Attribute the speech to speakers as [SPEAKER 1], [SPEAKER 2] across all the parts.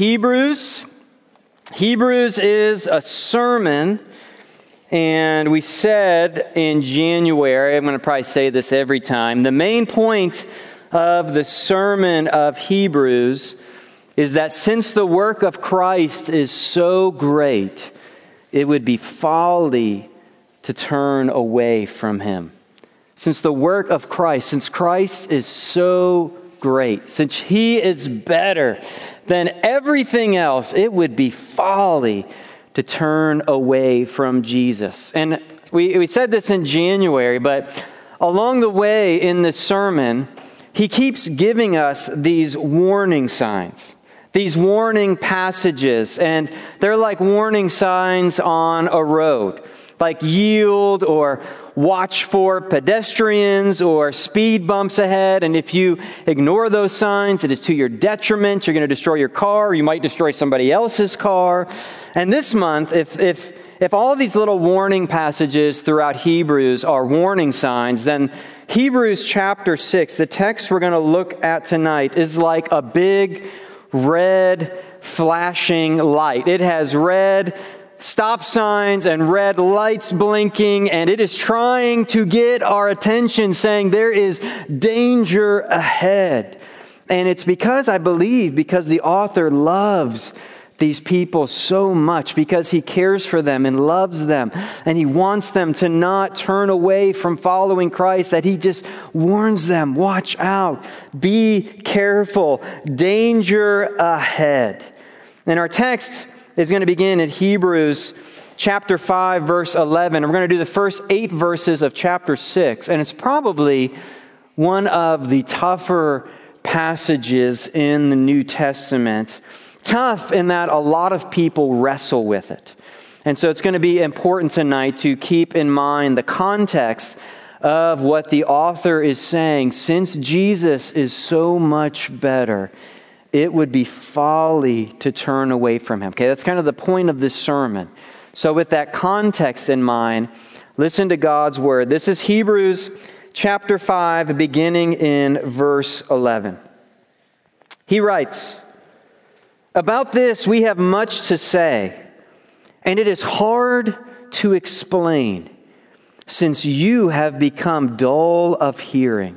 [SPEAKER 1] Hebrews. Hebrews is a sermon, and we said in January, I'm going to probably say this every time, the main point of the sermon of Hebrews is that since the work of Christ is so great, it would be folly to turn away from him. Since the work of Christ, since Christ is so great, since he is better than everything else, it would be folly to turn away from Jesus. And we, we said this in January, but along the way in this sermon, he keeps giving us these warning signs, these warning passages, and they're like warning signs on a road, like yield or watch for pedestrians or speed bumps ahead. And if you ignore those signs, it is to your detriment. You're going to destroy your car, or you might destroy somebody else's car. And this month, if, if, if all these little warning passages throughout Hebrews are warning signs, then Hebrews chapter 6, the text we're going to look at tonight, is like a big red flashing light. It has red stop signs and red lights blinking, and it is trying to get our attention, saying there is danger ahead. And it's because I believe, because the author loves these people so much because he cares for them and loves them and he wants them to not turn away from following Christ that he just warns them watch out. Be careful. Danger ahead. And our text is going to begin in Hebrews chapter 5, verse 11. We're going to do the first eight verses of chapter 6, and it's probably one of the tougher passages in the New Testament. Tough in that a lot of people wrestle with it. And so it's going to be important tonight to keep in mind the context of what the author is saying. Since Jesus is so much better, it would be folly to turn away from him. Okay, that's kind of the point of this sermon. So, with that context in mind, listen to God's word. This is Hebrews chapter 5, beginning in verse 11. He writes, About this we have much to say, and it is hard to explain, since you have become dull of hearing.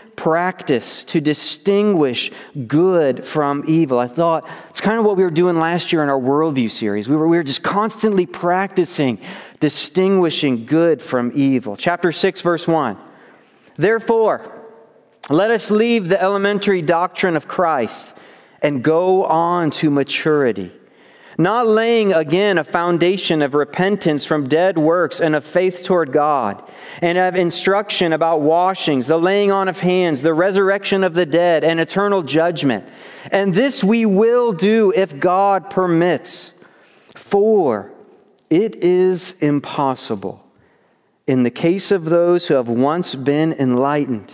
[SPEAKER 1] practice to distinguish good from evil. I thought it's kind of what we were doing last year in our worldview series. We were, we were just constantly practicing distinguishing good from evil. Chapter 6, verse 1. Therefore, let us leave the elementary doctrine of Christ and go on to maturity not laying again a foundation of repentance from dead works and of faith toward God, and of instruction about washings, the laying on of hands, the resurrection of the dead, and eternal judgment. And this we will do if God permits. For it is impossible, in the case of those who have once been enlightened,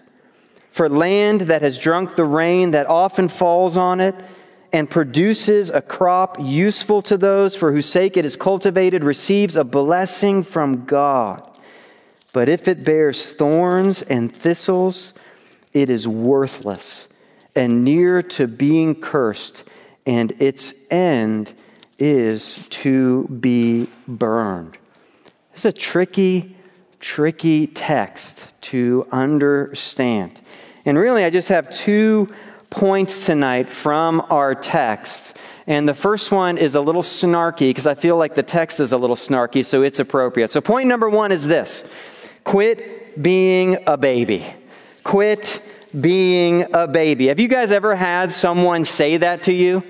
[SPEAKER 1] for land that has drunk the rain that often falls on it and produces a crop useful to those for whose sake it is cultivated receives a blessing from God. But if it bears thorns and thistles, it is worthless and near to being cursed, and its end is to be burned. It's a tricky, tricky text to understand. And really, I just have two points tonight from our text. And the first one is a little snarky because I feel like the text is a little snarky, so it's appropriate. So, point number one is this quit being a baby. Quit being a baby. Have you guys ever had someone say that to you?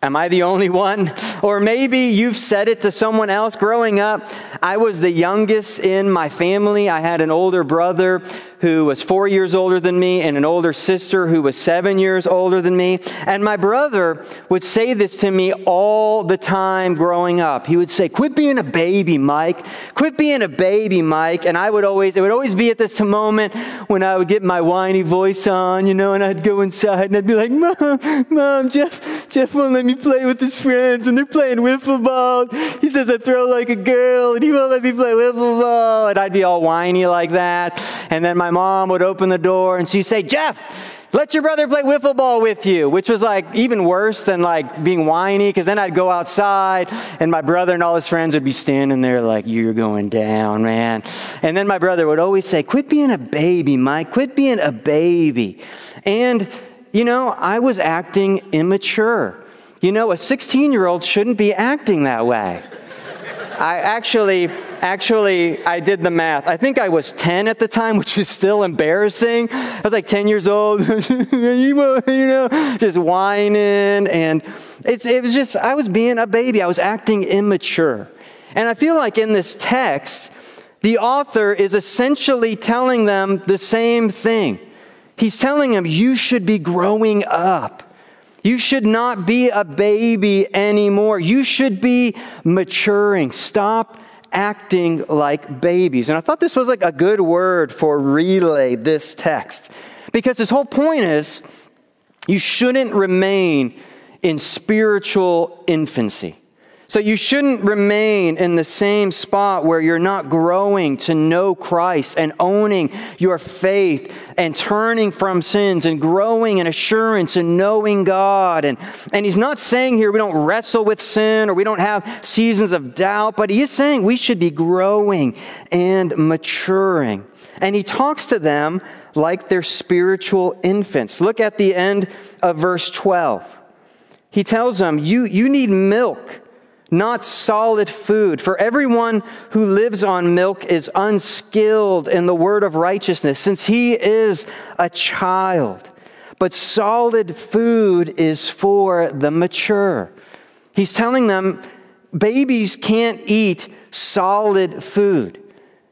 [SPEAKER 1] Am I the only one? Or maybe you've said it to someone else. Growing up, I was the youngest in my family. I had an older brother who was four years older than me and an older sister who was seven years older than me. And my brother would say this to me all the time growing up. He would say, Quit being a baby, Mike. Quit being a baby, Mike. And I would always, it would always be at this moment when I would get my whiny voice on, you know, and I'd go inside and I'd be like, Mom, Mom, Jeff, Jeff won't let me play with his friends and they're playing wiffle ball. He says I throw like a girl and he won't let me play wiffle ball. And I'd be all whiny like that. And then my mom would open the door and she'd say, Jeff, let your brother play wiffle ball with you, which was like even worse than like being whiny, because then I'd go outside and my brother and all his friends would be standing there like, You're going down, man. And then my brother would always say, Quit being a baby, Mike, quit being a baby. And, you know, I was acting immature. You know, a 16 year old shouldn't be acting that way. I actually, actually, I did the math. I think I was 10 at the time, which is still embarrassing. I was like 10 years old, you know, just whining. And it's, it was just, I was being a baby. I was acting immature. And I feel like in this text, the author is essentially telling them the same thing. He's telling them, you should be growing up. You should not be a baby anymore. You should be maturing. Stop acting like babies. And I thought this was like a good word for relay this text. Because his whole point is you shouldn't remain in spiritual infancy. So you shouldn't remain in the same spot where you're not growing to know Christ and owning your faith and turning from sins and growing in assurance and knowing God. And, and he's not saying here we don't wrestle with sin or we don't have seasons of doubt, but he is saying we should be growing and maturing. And he talks to them like they're spiritual infants. Look at the end of verse 12. He tells them, You, you need milk not solid food. For everyone who lives on milk is unskilled in the word of righteousness, since he is a child. But solid food is for the mature. He's telling them babies can't eat solid food.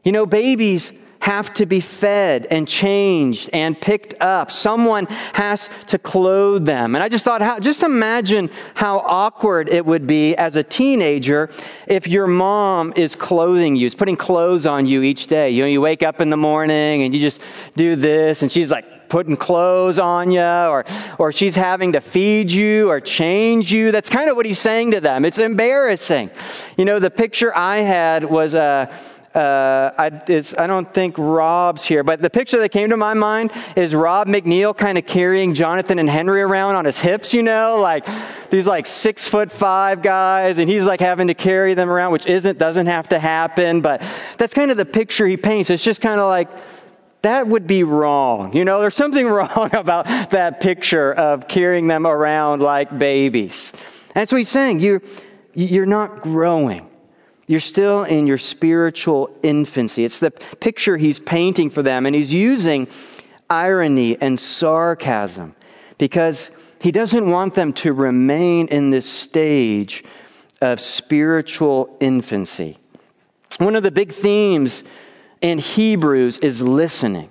[SPEAKER 1] You know, babies have to be fed and changed and picked up. Someone has to clothe them. And I just thought, how, just imagine how awkward it would be as a teenager if your mom is clothing you, is putting clothes on you each day. You know, you wake up in the morning and you just do this, and she's like, putting clothes on you or, or she's having to feed you or change you. That's kind of what he's saying to them. It's embarrassing. You know, the picture I had was a, uh, uh, I, I, don't think Rob's here, but the picture that came to my mind is Rob McNeil kind of carrying Jonathan and Henry around on his hips, you know, like these like six foot five guys, and he's like having to carry them around, which isn't, doesn't have to happen, but that's kind of the picture he paints. It's just kind of like, that would be wrong. You know, there's something wrong about that picture of carrying them around like babies. And so he's saying, you, you're not growing. You're still in your spiritual infancy. It's the picture he's painting for them, and he's using irony and sarcasm because he doesn't want them to remain in this stage of spiritual infancy. One of the big themes in Hebrews is listening.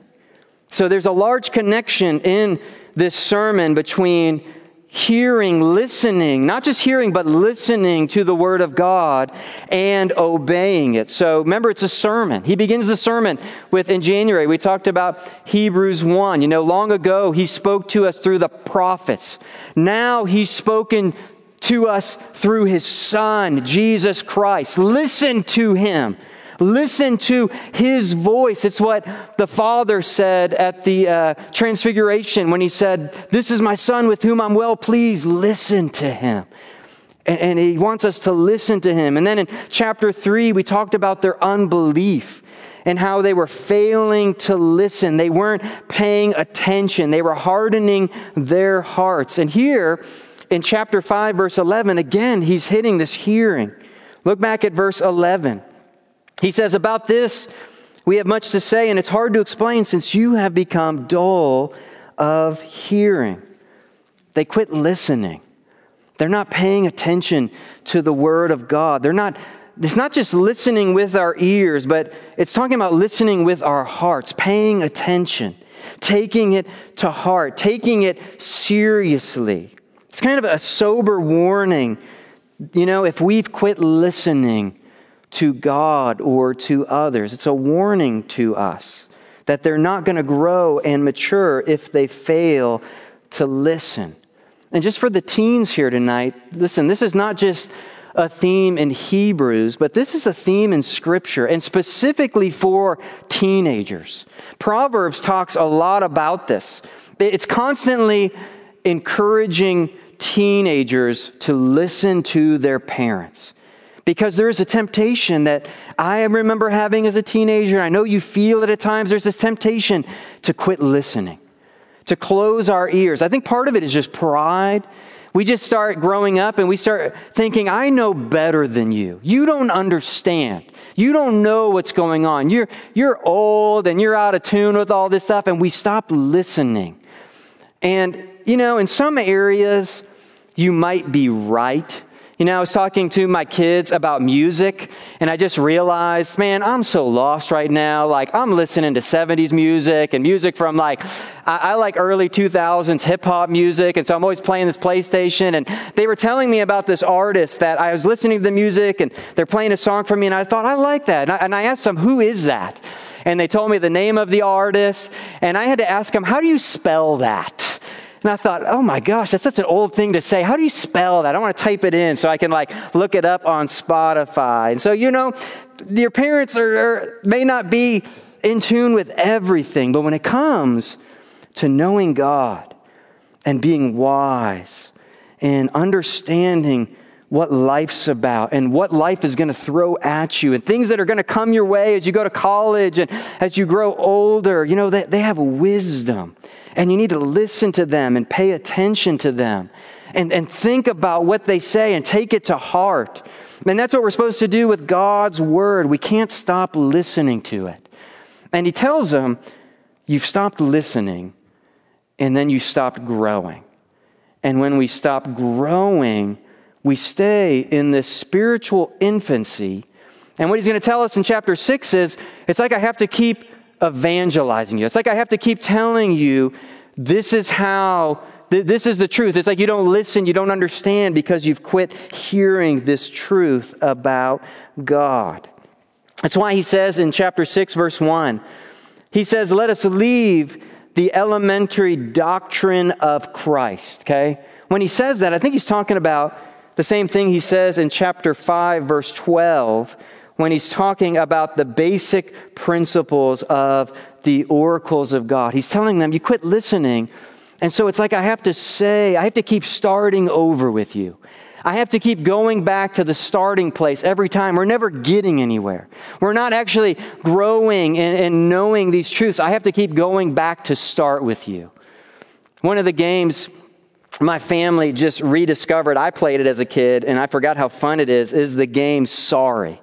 [SPEAKER 1] So there's a large connection in this sermon between hearing, listening, not just hearing, but listening to the Word of God and obeying it. So remember, it's a sermon. He begins the sermon with, in January, we talked about Hebrews 1. You know, long ago, He spoke to us through the prophets. Now He's spoken to us through His Son, Jesus Christ. Listen to Him. Listen to his voice. It's what the Father said at the uh, Transfiguration when he said, This is my Son with whom I'm well pleased. Listen to him. And, and he wants us to listen to him. And then in chapter 3, we talked about their unbelief and how they were failing to listen. They weren't paying attention. They were hardening their hearts. And here, in chapter 5, verse 11, again, he's hitting this hearing. Look back at verse 11. He says, About this, we have much to say, and it's hard to explain since you have become dull of hearing. They quit listening. They're not paying attention to the Word of God. They're not, it's not just listening with our ears, but it's talking about listening with our hearts, paying attention, taking it to heart, taking it seriously. It's kind of a sober warning. You know, if we've quit listening to God or to others, it's a warning to us that they're not going to grow and mature if they fail to listen. And just for the teens here tonight, listen, this is not just a theme in Hebrews, but this is a theme in Scripture, and specifically for teenagers. Proverbs talks a lot about this. It's constantly encouraging teenagers to listen to their parents. Because there is a temptation that I remember having as a teenager. I know you feel it at times. There's this temptation to quit listening, to close our ears. I think part of it is just pride. We just start growing up and we start thinking, I know better than you. You don't understand. You don't know what's going on. You're, you're old and you're out of tune with all this stuff, and we stop listening. And, you know, in some areas, you might be right. You know, I was talking to my kids about music, and I just realized, man, I'm so lost right now. Like, I'm listening to 70s music and music from like, I, I like early 2000s hip hop music, and so I'm always playing this PlayStation. And they were telling me about this artist that I was listening to the music, and they're playing a song for me, and I thought, I like that. And I, and I asked them, who is that? And they told me the name of the artist, and I had to ask them, how do you spell that? And I thought, oh my gosh, that's such an old thing to say. How do you spell that? I want to type it in so I can like look it up on Spotify. And so, you know, your parents are, are, may not be in tune with everything, but when it comes to knowing God and being wise and understanding what life's about and what life is going to throw at you and things that are going to come your way as you go to college and as you grow older, you know, they, they have wisdom and you need to listen to them and pay attention to them and, and think about what they say and take it to heart. And that's what we're supposed to do with God's word. We can't stop listening to it. And he tells them, You've stopped listening, and then you stopped growing. And when we stop growing, we stay in this spiritual infancy. And what he's going to tell us in chapter 6 is it's like I have to keep evangelizing you. It's like I have to keep telling you this is how, th- this is the truth. It's like you don't listen, you don't understand because you've quit hearing this truth about God. That's why he says in chapter 6, verse 1, he says, Let us leave the elementary doctrine of Christ, okay? When he says that, I think he's talking about the same thing he says in chapter 5, verse 12, when he's talking about the basic principles of the oracles of God. He's telling them, you quit listening. And so it's like I have to say, I have to keep starting over with you. I have to keep going back to the starting place every time. We're never getting anywhere. We're not actually growing and, knowing these truths. I have to keep going back to start with you. One of the games my family just rediscovered, I played it as a kid and I forgot how fun it is, is the game Sorry.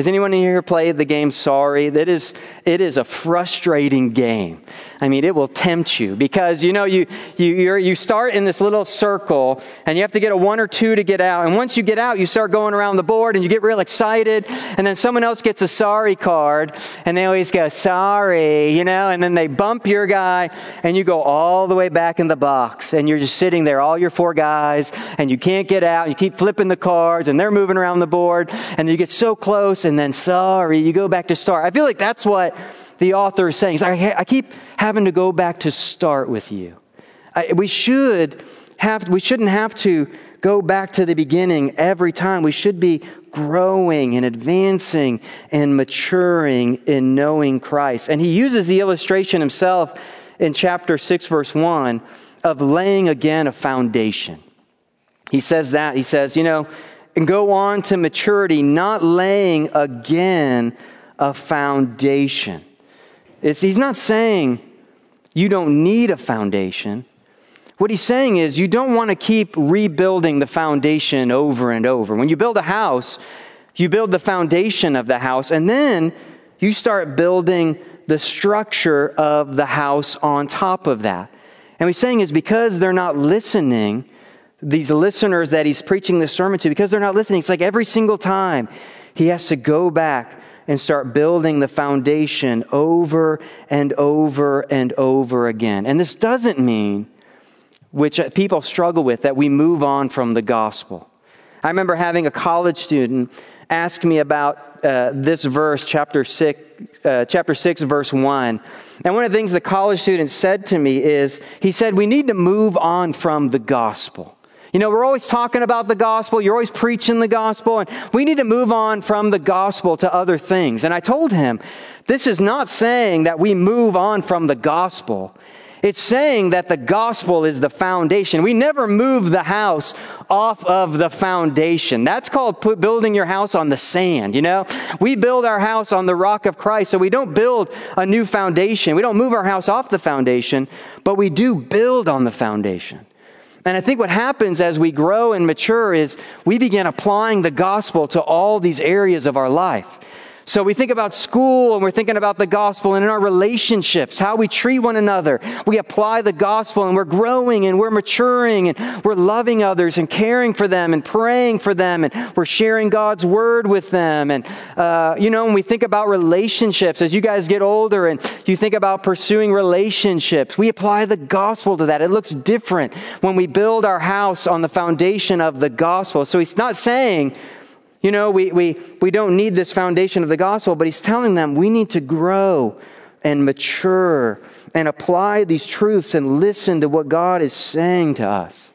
[SPEAKER 1] Has anyone here played the game Sorry? That is, it is a frustrating game. I mean, it will tempt you because you know you you you start in this little circle and you have to get a one or two to get out. And once you get out, you start going around the board and you get real excited. And then someone else gets a sorry card and they always go sorry, you know. And then they bump your guy and you go all the way back in the box and you're just sitting there, all your four guys, and you can't get out. You keep flipping the cards and they're moving around the board and you get so close and then sorry, you go back to start. I feel like that's what the author is saying. I, I keep having to go back to start with you. I, we should have, we shouldn't have to go back to the beginning every time. We should be growing and advancing and maturing in knowing Christ. And he uses the illustration himself in chapter 6, verse 1 of laying again a foundation. He says that. He says, you know, and go on to maturity, not laying again a foundation. It's, he's not saying you don't need a foundation. What he's saying is, you don't want to keep rebuilding the foundation over and over. When you build a house, you build the foundation of the house, and then you start building the structure of the house on top of that. And what he's saying is because they're not listening, these listeners that he's preaching this sermon to, because they're not listening, it's like every single time he has to go back and start building the foundation over and over and over again. And this doesn't mean, which people struggle with, that we move on from the gospel. I remember having a college student ask me about uh, this verse, chapter 6, uh, chapter 6, verse 1. And one of the things the college student said to me is, he said, We need to move on from the gospel. You know, we're always talking about the gospel. You're always preaching the gospel. And we need to move on from the gospel to other things. And I told him, this is not saying that we move on from the gospel. It's saying that the gospel is the foundation. We never move the house off of the foundation. That's called put, building your house on the sand, you know? We build our house on the rock of Christ, so we don't build a new foundation. We don't move our house off the foundation, but we do build on the foundation. And I think what happens as we grow and mature is we begin applying the gospel to all these areas of our life. So we think about school and we're thinking about the gospel and in our relationships, how we treat one another. We apply the gospel and we're growing and we're maturing and we're loving others and caring for them and praying for them and we're sharing God's word with them. And, uh, you know, when we think about relationships, as you guys get older and you think about pursuing relationships, we apply the gospel to that. It looks different when we build our house on the foundation of the gospel. So he's not saying, you know, we, we, we don't need this foundation of the gospel, but he's telling them we need to grow and mature and apply these truths and listen to what God is saying to us.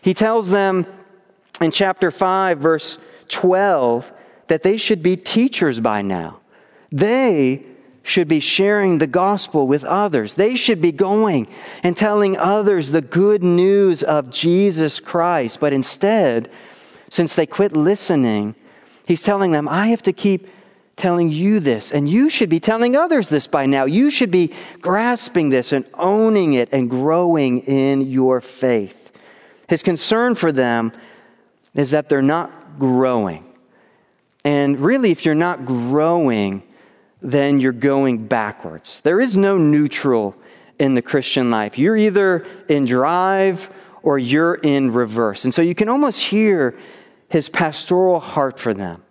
[SPEAKER 1] He tells them in chapter 5, verse 12, that they should be teachers by now. They should be sharing the gospel with others. They should be going and telling others the good news of Jesus Christ. But instead, since they quit listening, he's telling them, I have to keep telling you this, and you should be telling others this by now. You should be grasping this and owning it and growing in your faith. His concern for them is that they're not growing. And really, if you're not growing, then you're going backwards. There is no neutral in the Christian life. You're either in drive or you're in reverse. And so you can almost hear his pastoral heart for them.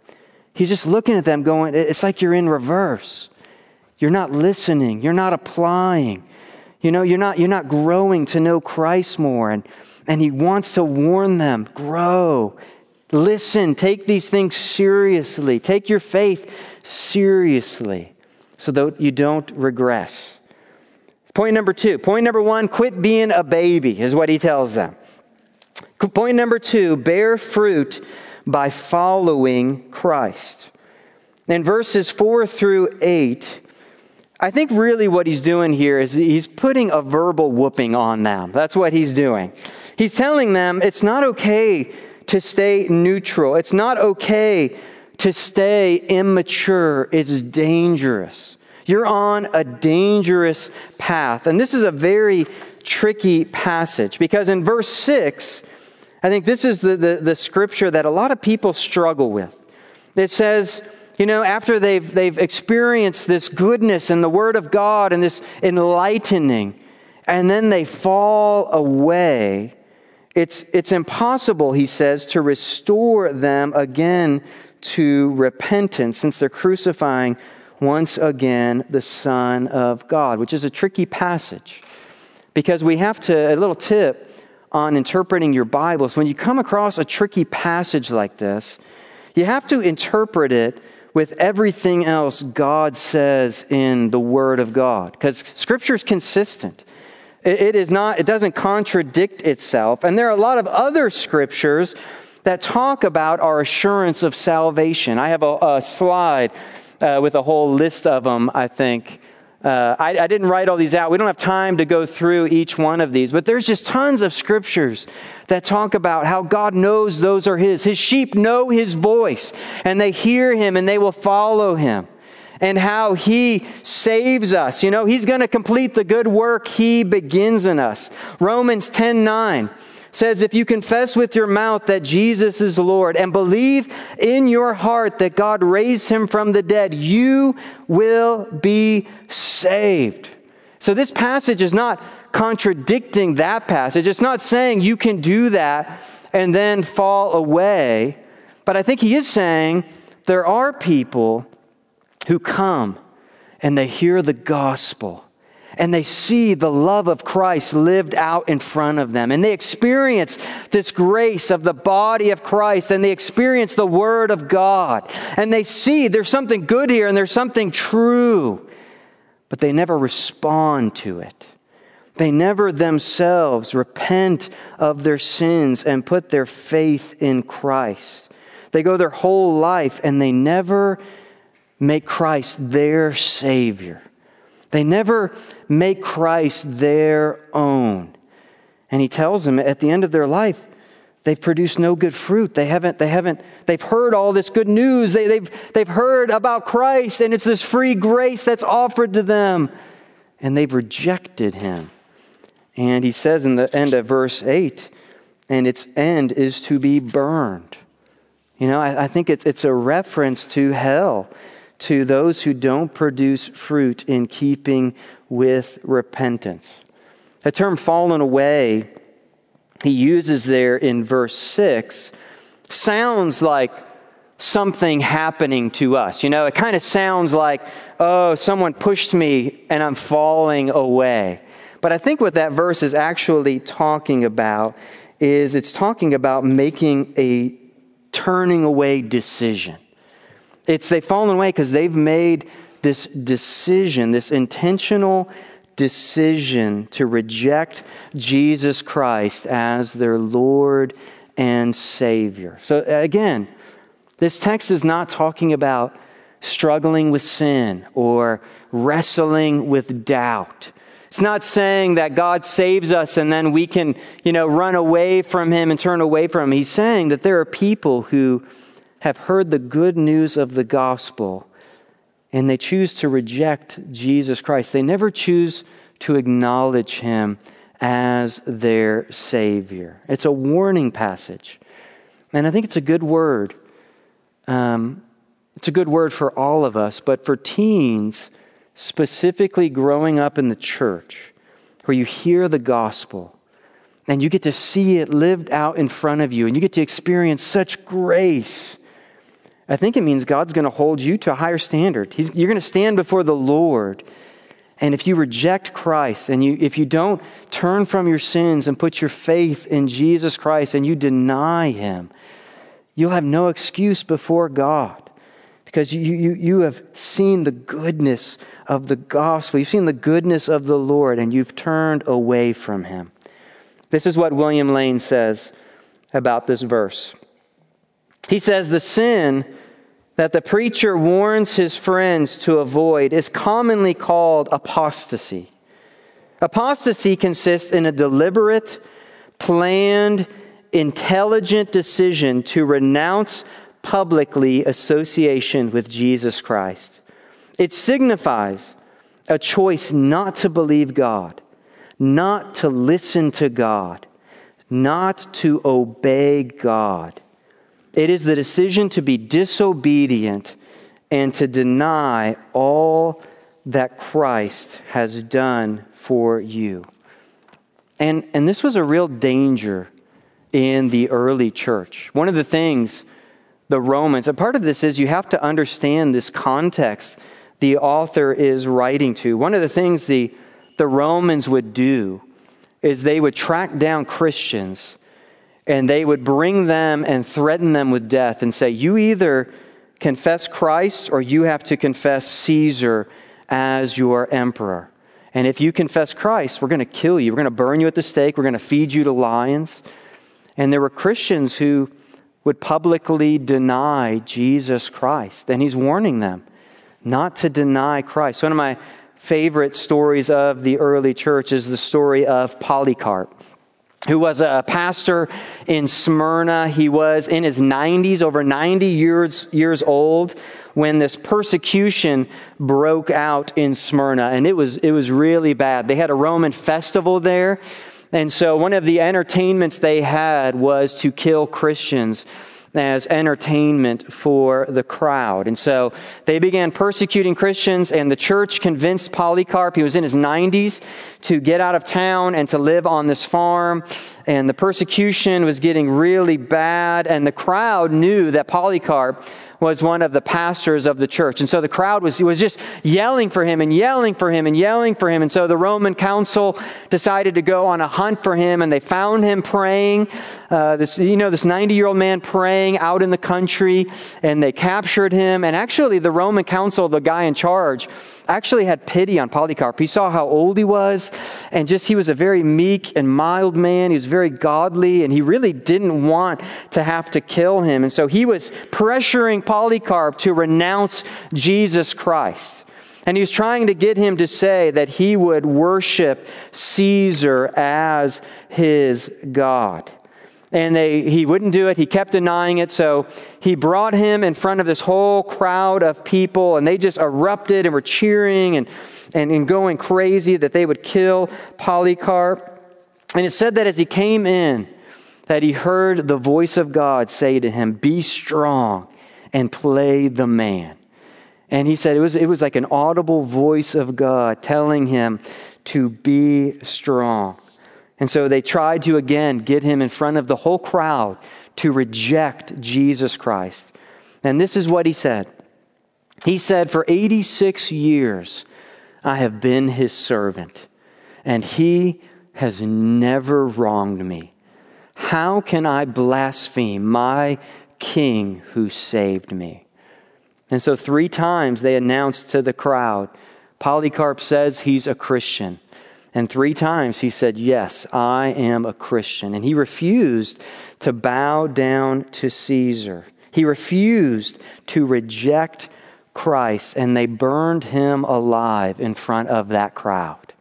[SPEAKER 1] He's just looking at them going, it's like you're in reverse. You're not listening. You're not applying. You know, you're not, you're not growing to know Christ more. And, and he wants to warn them grow, listen, take these things seriously, take your faith seriously so that you don't regress. Point number two. Point number one quit being a baby, is what he tells them. Point number two bear fruit by following Christ. In verses four through eight, I think really what he's doing here is he's putting a verbal whooping on them. That's what he's doing. He's telling them it's not okay to stay neutral, it's not okay to stay immature. It's dangerous. You're on a dangerous path. And this is a very tricky passage because in verse 6, I think this is the, the, the scripture that a lot of people struggle with. It says, you know, after they've, they've experienced this goodness and the Word of God and this enlightening, and then they fall away, it's, it's impossible, he says, to restore them again to repentance since they're crucifying once again the Son of God, which is a tricky passage. Because we have to, a little tip, on interpreting your Bibles, when you come across a tricky passage like this, you have to interpret it with everything else God says in the Word of God, because Scripture is consistent. It is not, it doesn't contradict itself. And there are a lot of other scriptures that talk about our assurance of salvation. I have a, a slide uh, with a whole list of them, I think, uh, I, I, didn't write all these out. We don't have time to go through each one of these, but there's just tons of scriptures that talk about how God knows those are His. His sheep know His voice, and they hear Him and they will follow Him. and how he saves us. You know, he's going to complete the good work he begins in us. Romans 10 9 says, If you confess with your mouth that Jesus is Lord and believe in your heart that God raised him from the dead, you will be saved. So this passage is not contradicting that passage. It's not saying you can do that and then fall away. But I think he is saying there are people who come and they hear the gospel and they see the love of Christ lived out in front of them. And they experience this grace of the body of Christ and they experience the Word of God. And they see there's something good here and there's something true, but they never respond to it. They never themselves repent of their sins and put their faith in Christ. They go their whole life and they never make Christ their Savior. They never make Christ their own. And he tells them at the end of their life, they've produced no good fruit. They haven't, they haven't, they've heard all this good news. They, they've, they've heard about Christ, and it's this free grace that's offered to them. And they've rejected him. And he says in the end of verse 8, and its end is to be burned. You know, I, I think it's, it's a reference to hell to those who don't produce fruit in keeping with repentance. The term fallen away, he uses there in verse 6, sounds like something happening to us. You know, it kind of sounds like, oh, someone pushed me and I'm falling away. But I think what that verse is actually talking about is it's talking about making a turning away decision. It's they've fallen away because they've made this decision, this intentional decision to reject Jesus Christ as their Lord and Savior. So, uh, again, this text is not talking about struggling with sin or wrestling with doubt. It's not saying that God saves us and then we can, you know, run away from Him and turn away from Him. He's saying that there are people who have heard the good news of the gospel and they choose to reject Jesus Christ. They never choose to acknowledge him as their Savior. It's a warning passage. And I think it's a good word. Um, it's a good word for all of us, but for teens, specifically growing up in the church, where you hear the gospel and you get to see it lived out in front of you and you get to experience such grace I think it means God's going to hold you to a higher standard. He's, you're going to stand before the Lord. And if you reject Christ and you, if you don't turn from your sins and put your faith in Jesus Christ and you deny Him, you'll have no excuse before God because you, you, you have seen the goodness of the gospel. You've seen the goodness of the Lord and you've turned away from Him. This is what William Lane says about this verse. He says the sin that the preacher warns his friends to avoid is commonly called apostasy. Apostasy consists in a deliberate, planned, intelligent decision to renounce publicly association with Jesus Christ. It signifies a choice not to believe God, not to listen to God, not to obey God. It is the decision to be disobedient and to deny all that Christ has done for you. And, and this was a real danger in the early church. One of the things the Romans, a part of this is you have to understand this context the author is writing to. One of the things the, the Romans would do is they would track down Christians and they would bring them and threaten them with death and say, You either confess Christ or you have to confess Caesar as your emperor. And if you confess Christ, we're going to kill you. We're going to burn you at the stake. We're going to feed you to lions. And there were Christians who would publicly deny Jesus Christ. And he's warning them not to deny Christ. One of my favorite stories of the early church is the story of Polycarp. Who was a pastor in Smyrna. He was in his 90s, over 90 years, years old, when this persecution broke out in Smyrna. And it was, it was really bad. They had a Roman festival there. And so one of the entertainments they had was to kill Christians as entertainment for the crowd. And so they began persecuting Christians, and the church convinced Polycarp, he was in his 90s, to get out of town and to live on this farm. And the persecution was getting really bad, and the crowd knew that Polycarp was one of the pastors of the church. And so the crowd was, was just yelling for him and yelling for him and yelling for him. And so the Roman council decided to go on a hunt for him and they found him praying. Uh, this, you know, this 90 year old man praying out in the country and they captured him. And actually, the Roman council, the guy in charge, actually had pity on Polycarp. He saw how old he was, and just he was a very meek and mild man. He was very godly, and he really didn't want to have to kill him. And so he was pressuring Polycarp to renounce Jesus Christ. And he was trying to get him to say that he would worship Caesar as his God and they, he wouldn't do it. He kept denying it. So he brought him in front of this whole crowd of people, and they just erupted and were cheering and, and, and going crazy that they would kill Polycarp. And it said that as he came in, that he heard the voice of God say to him, Be strong and play the man. And he said it was, it was like an audible voice of God telling him to be strong. And so they tried to again get him in front of the whole crowd to reject Jesus Christ. And this is what he said He said, For 86 years I have been his servant, and he has never wronged me. How can I blaspheme my king who saved me? And so, three times they announced to the crowd Polycarp says he's a Christian. And three times he said, Yes, I am a Christian. And he refused to bow down to Caesar. He refused to reject Christ, and they burned him alive in front of that crowd.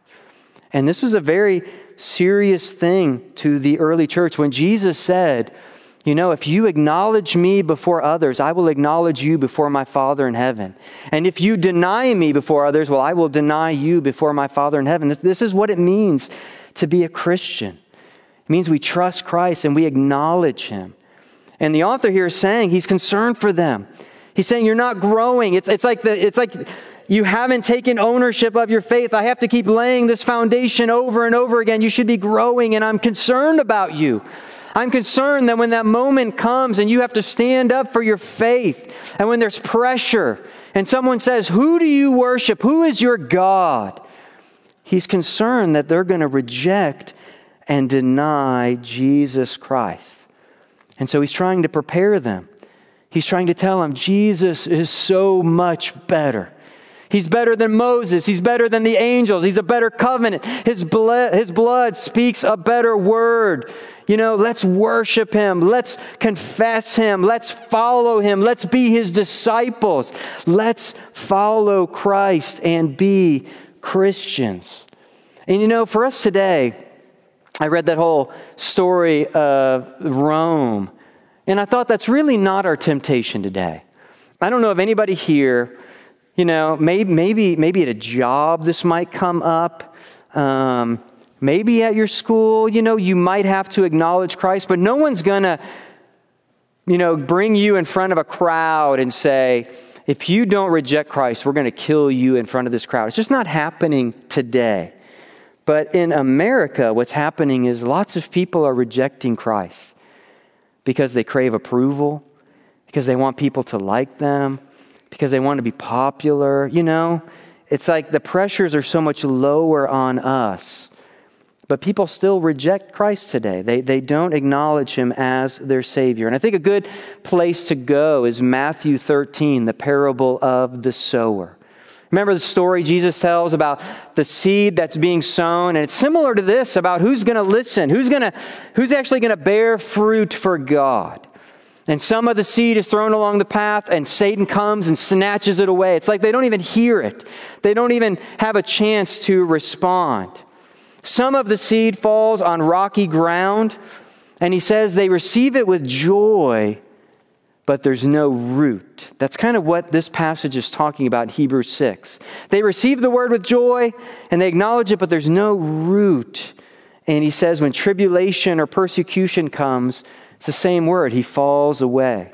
[SPEAKER 1] And this was a very serious thing to the early church. When Jesus said, you know, if you acknowledge me before others, I will acknowledge you before my Father in heaven. And if you deny me before others, well, I will deny you before my Father in heaven. This is what it means to be a Christian. It means we trust Christ and we acknowledge him. And the author here is saying he's concerned for them. He's saying you're not growing. It's, it's like the, it's like you haven't taken ownership of your faith. I have to keep laying this foundation over and over again. You should be growing, and I'm concerned about you. I'm concerned that when that moment comes and you have to stand up for your faith, and when there's pressure, and someone says, Who do you worship? Who is your God? He's concerned that they're going to reject and deny Jesus Christ. And so he's trying to prepare them. He's trying to tell them Jesus is so much better. He's better than Moses. He's better than the angels. He's a better covenant. His blood, his blood speaks a better word. You know, let's worship him. Let's confess him. Let's follow him. Let's be his disciples. Let's follow Christ and be Christians. And you know, for us today, I read that whole story of Rome, and I thought that's really not our temptation today. I don't know if anybody here, you know, maybe, maybe, maybe at a job this might come up. Um, Maybe at your school, you know, you might have to acknowledge Christ, but no one's going to, you know, bring you in front of a crowd and say, if you don't reject Christ, we're going to kill you in front of this crowd. It's just not happening today. But in America, what's happening is lots of people are rejecting Christ because they crave approval, because they want people to like them, because they want to be popular. You know, it's like the pressures are so much lower on us but people still reject Christ today. They, they don't acknowledge him as their Savior. And I think a good place to go is Matthew 13, the parable of the sower. Remember the story Jesus tells about the seed that's being sown? And it's similar to this about who's going to listen, who's, gonna, who's actually going to bear fruit for God. And some of the seed is thrown along the path, and Satan comes and snatches it away. It's like they don't even hear it, they don't even have a chance to respond. Some of the seed falls on rocky ground, and he says they receive it with joy, but there's no root. That's kind of what this passage is talking about, Hebrews 6. They receive the word with joy and they acknowledge it, but there's no root. And he says when tribulation or persecution comes, it's the same word, he falls away.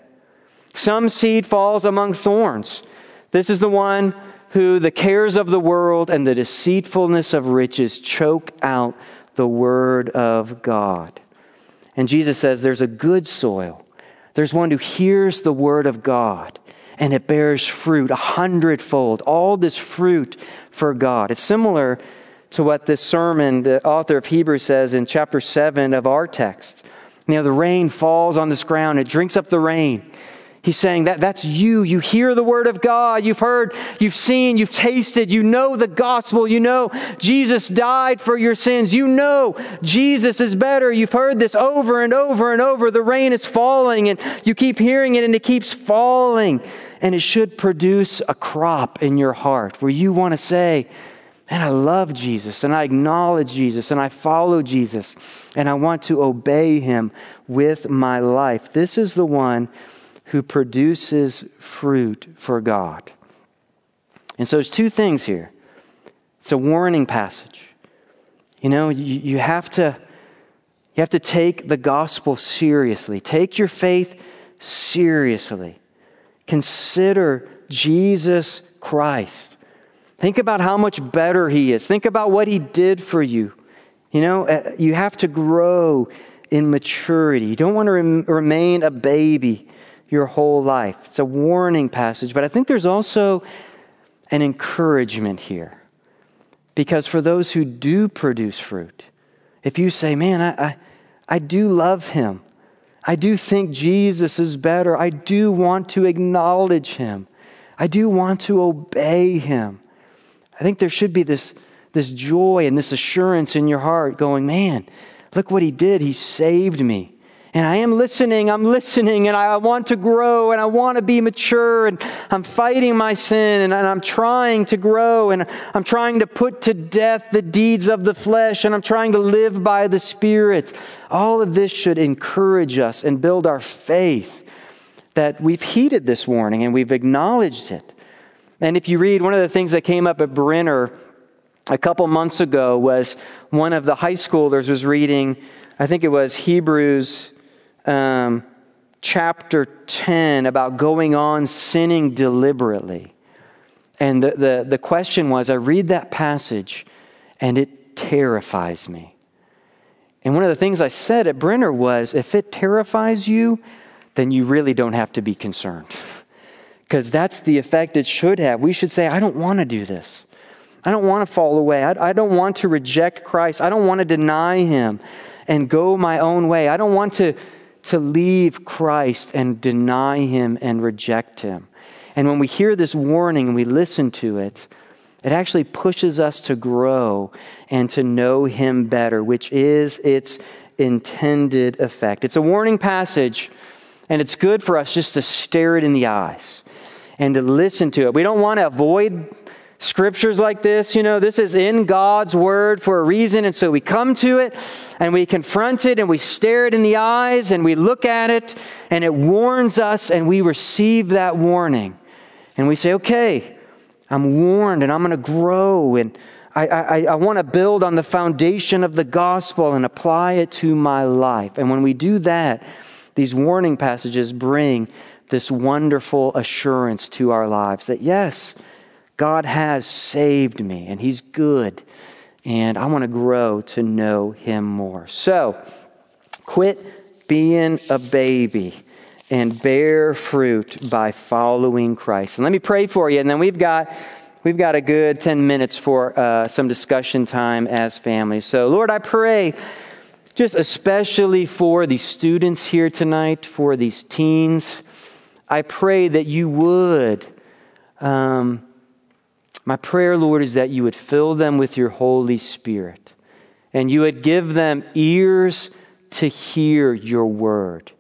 [SPEAKER 1] Some seed falls among thorns. This is the one who the cares of the world and the deceitfulness of riches choke out the word of God. And Jesus says there's a good soil. There's one who hears the word of God and it bears fruit a hundredfold, all this fruit for God. It's similar to what this sermon, the author of Hebrews says in chapter 7 of our text. You know, the rain falls on this ground, it drinks up the rain. He's saying that that's you. You hear the word of God. You've heard, you've seen, you've tasted, you know the gospel. You know Jesus died for your sins. You know Jesus is better. You've heard this over and over and over. The rain is falling and you keep hearing it and it keeps falling. And it should produce a crop in your heart where you want to say, Man, I love Jesus and I acknowledge Jesus and I follow Jesus and I want to obey him with my life. This is the one who produces fruit for God. And so there's two things here. It's a warning passage. You know, you, you have to you have to take the gospel seriously. Take your faith seriously. Consider Jesus Christ. Think about how much better he is. Think about what he did for you. You know, uh, you have to grow in maturity. You don't want to rem- remain a baby your whole life. It's a warning passage, but I think there's also an encouragement here. Because for those who do produce fruit, if you say, man, I, I, I do love him, I do think Jesus is better, I do want to acknowledge him, I do want to obey him, I think there should be this, this joy and this assurance in your heart going, man, look what he did. He saved me. And I am listening, I'm listening, and I want to grow, and I want to be mature, and I'm fighting my sin, and I'm trying to grow, and I'm trying to put to death the deeds of the flesh, and I'm trying to live by the Spirit. All of this should encourage us and build our faith that we've heeded this warning and we've acknowledged it. And if you read, one of the things that came up at Brenner a couple months ago was one of the high schoolers was reading, I think it was Hebrews um, chapter 10 about going on sinning deliberately. And the, the, the question was I read that passage and it terrifies me. And one of the things I said at Brenner was if it terrifies you, then you really don't have to be concerned. Because that's the effect it should have. We should say, I don't want to do this. I don't want to fall away. I, I don't want to reject Christ. I don't want to deny him and go my own way. I don't want to to leave Christ and deny him and reject him. And when we hear this warning and we listen to it, it actually pushes us to grow and to know him better, which is its intended effect. It's a warning passage, and it's good for us just to stare it in the eyes and to listen to it. We don't want to avoid scriptures like this. You know, this is in God's word for a reason. And so we come to it and we confront it and we stare it in the eyes and we look at it and it warns us and we receive that warning. And we say, okay, I'm warned and I'm going to grow and I, I, I want to build on the foundation of the gospel and apply it to my life. And when we do that, these warning passages bring this wonderful assurance to our lives that yes, God has saved me and He's good. And I want to grow to know Him more. So, quit being a baby and bear fruit by following Christ. And let me pray for you. And then we've got. We've got a good 10 minutes for uh, some discussion time as families. So, Lord, I pray just especially for these students here tonight, for these teens, I pray that you would um, my prayer, Lord, is that you would fill them with your Holy Spirit and you would give them ears to hear your word.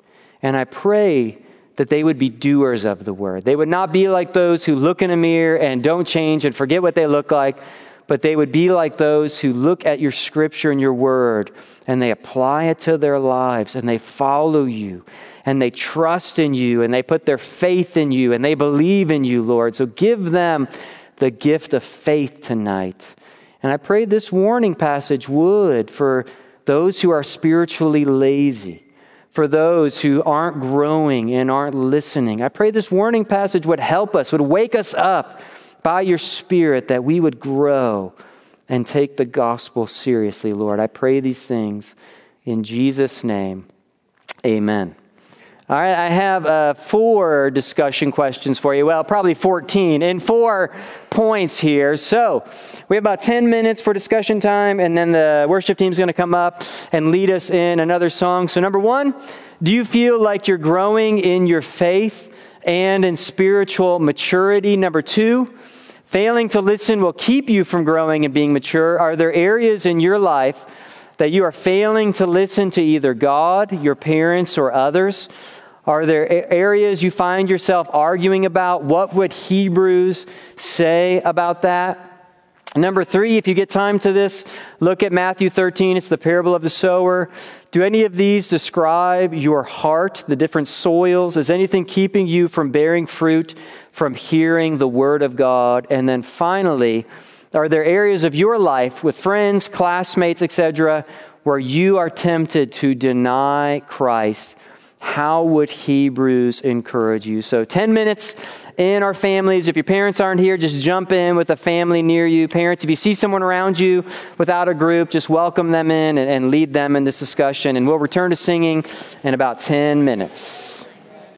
[SPEAKER 1] And I pray that they would be doers of the word. They would not be like those who look in a mirror and don't change and forget what they look like, but they would be like those who look at your scripture and your word and they apply it to their lives and they follow you and they trust in you and they put their faith in you and they believe in you, Lord. So give them the gift of faith tonight. And I pray this warning passage would for those who are spiritually lazy, for those who aren't growing and aren't listening. I pray this warning passage would help us, would wake us up by your Spirit that we would grow and take the gospel seriously, Lord. I pray these things in Jesus' name. Amen. All right, I have uh, four discussion questions for you. Well, probably 14, and four points here. So, we have about 10 minutes for discussion time, and then the worship team is going to come up and lead us in another song. So, number one, do you feel like you're growing in your faith and in spiritual maturity? Number two, failing to listen will keep you from growing and being mature. Are there areas in your life that you are failing to listen to either God, your parents, or others? Are there areas you find yourself arguing about? What would Hebrews say about that? Number three, if you get time to this, look at Matthew 13. It's the parable of the sower. Do any of these describe your heart, the different soils? Is anything keeping you from bearing fruit, from hearing the word of God? And then finally, are there areas of your life with friends, classmates, etc., where you are tempted to deny Christ how would Hebrews encourage you? So, 10 minutes in our families. If your parents aren't here, just jump in with a family near you. Parents, if you see someone around you without a group, just welcome them in and, and lead them in this discussion. And we'll return to singing in about 10 minutes.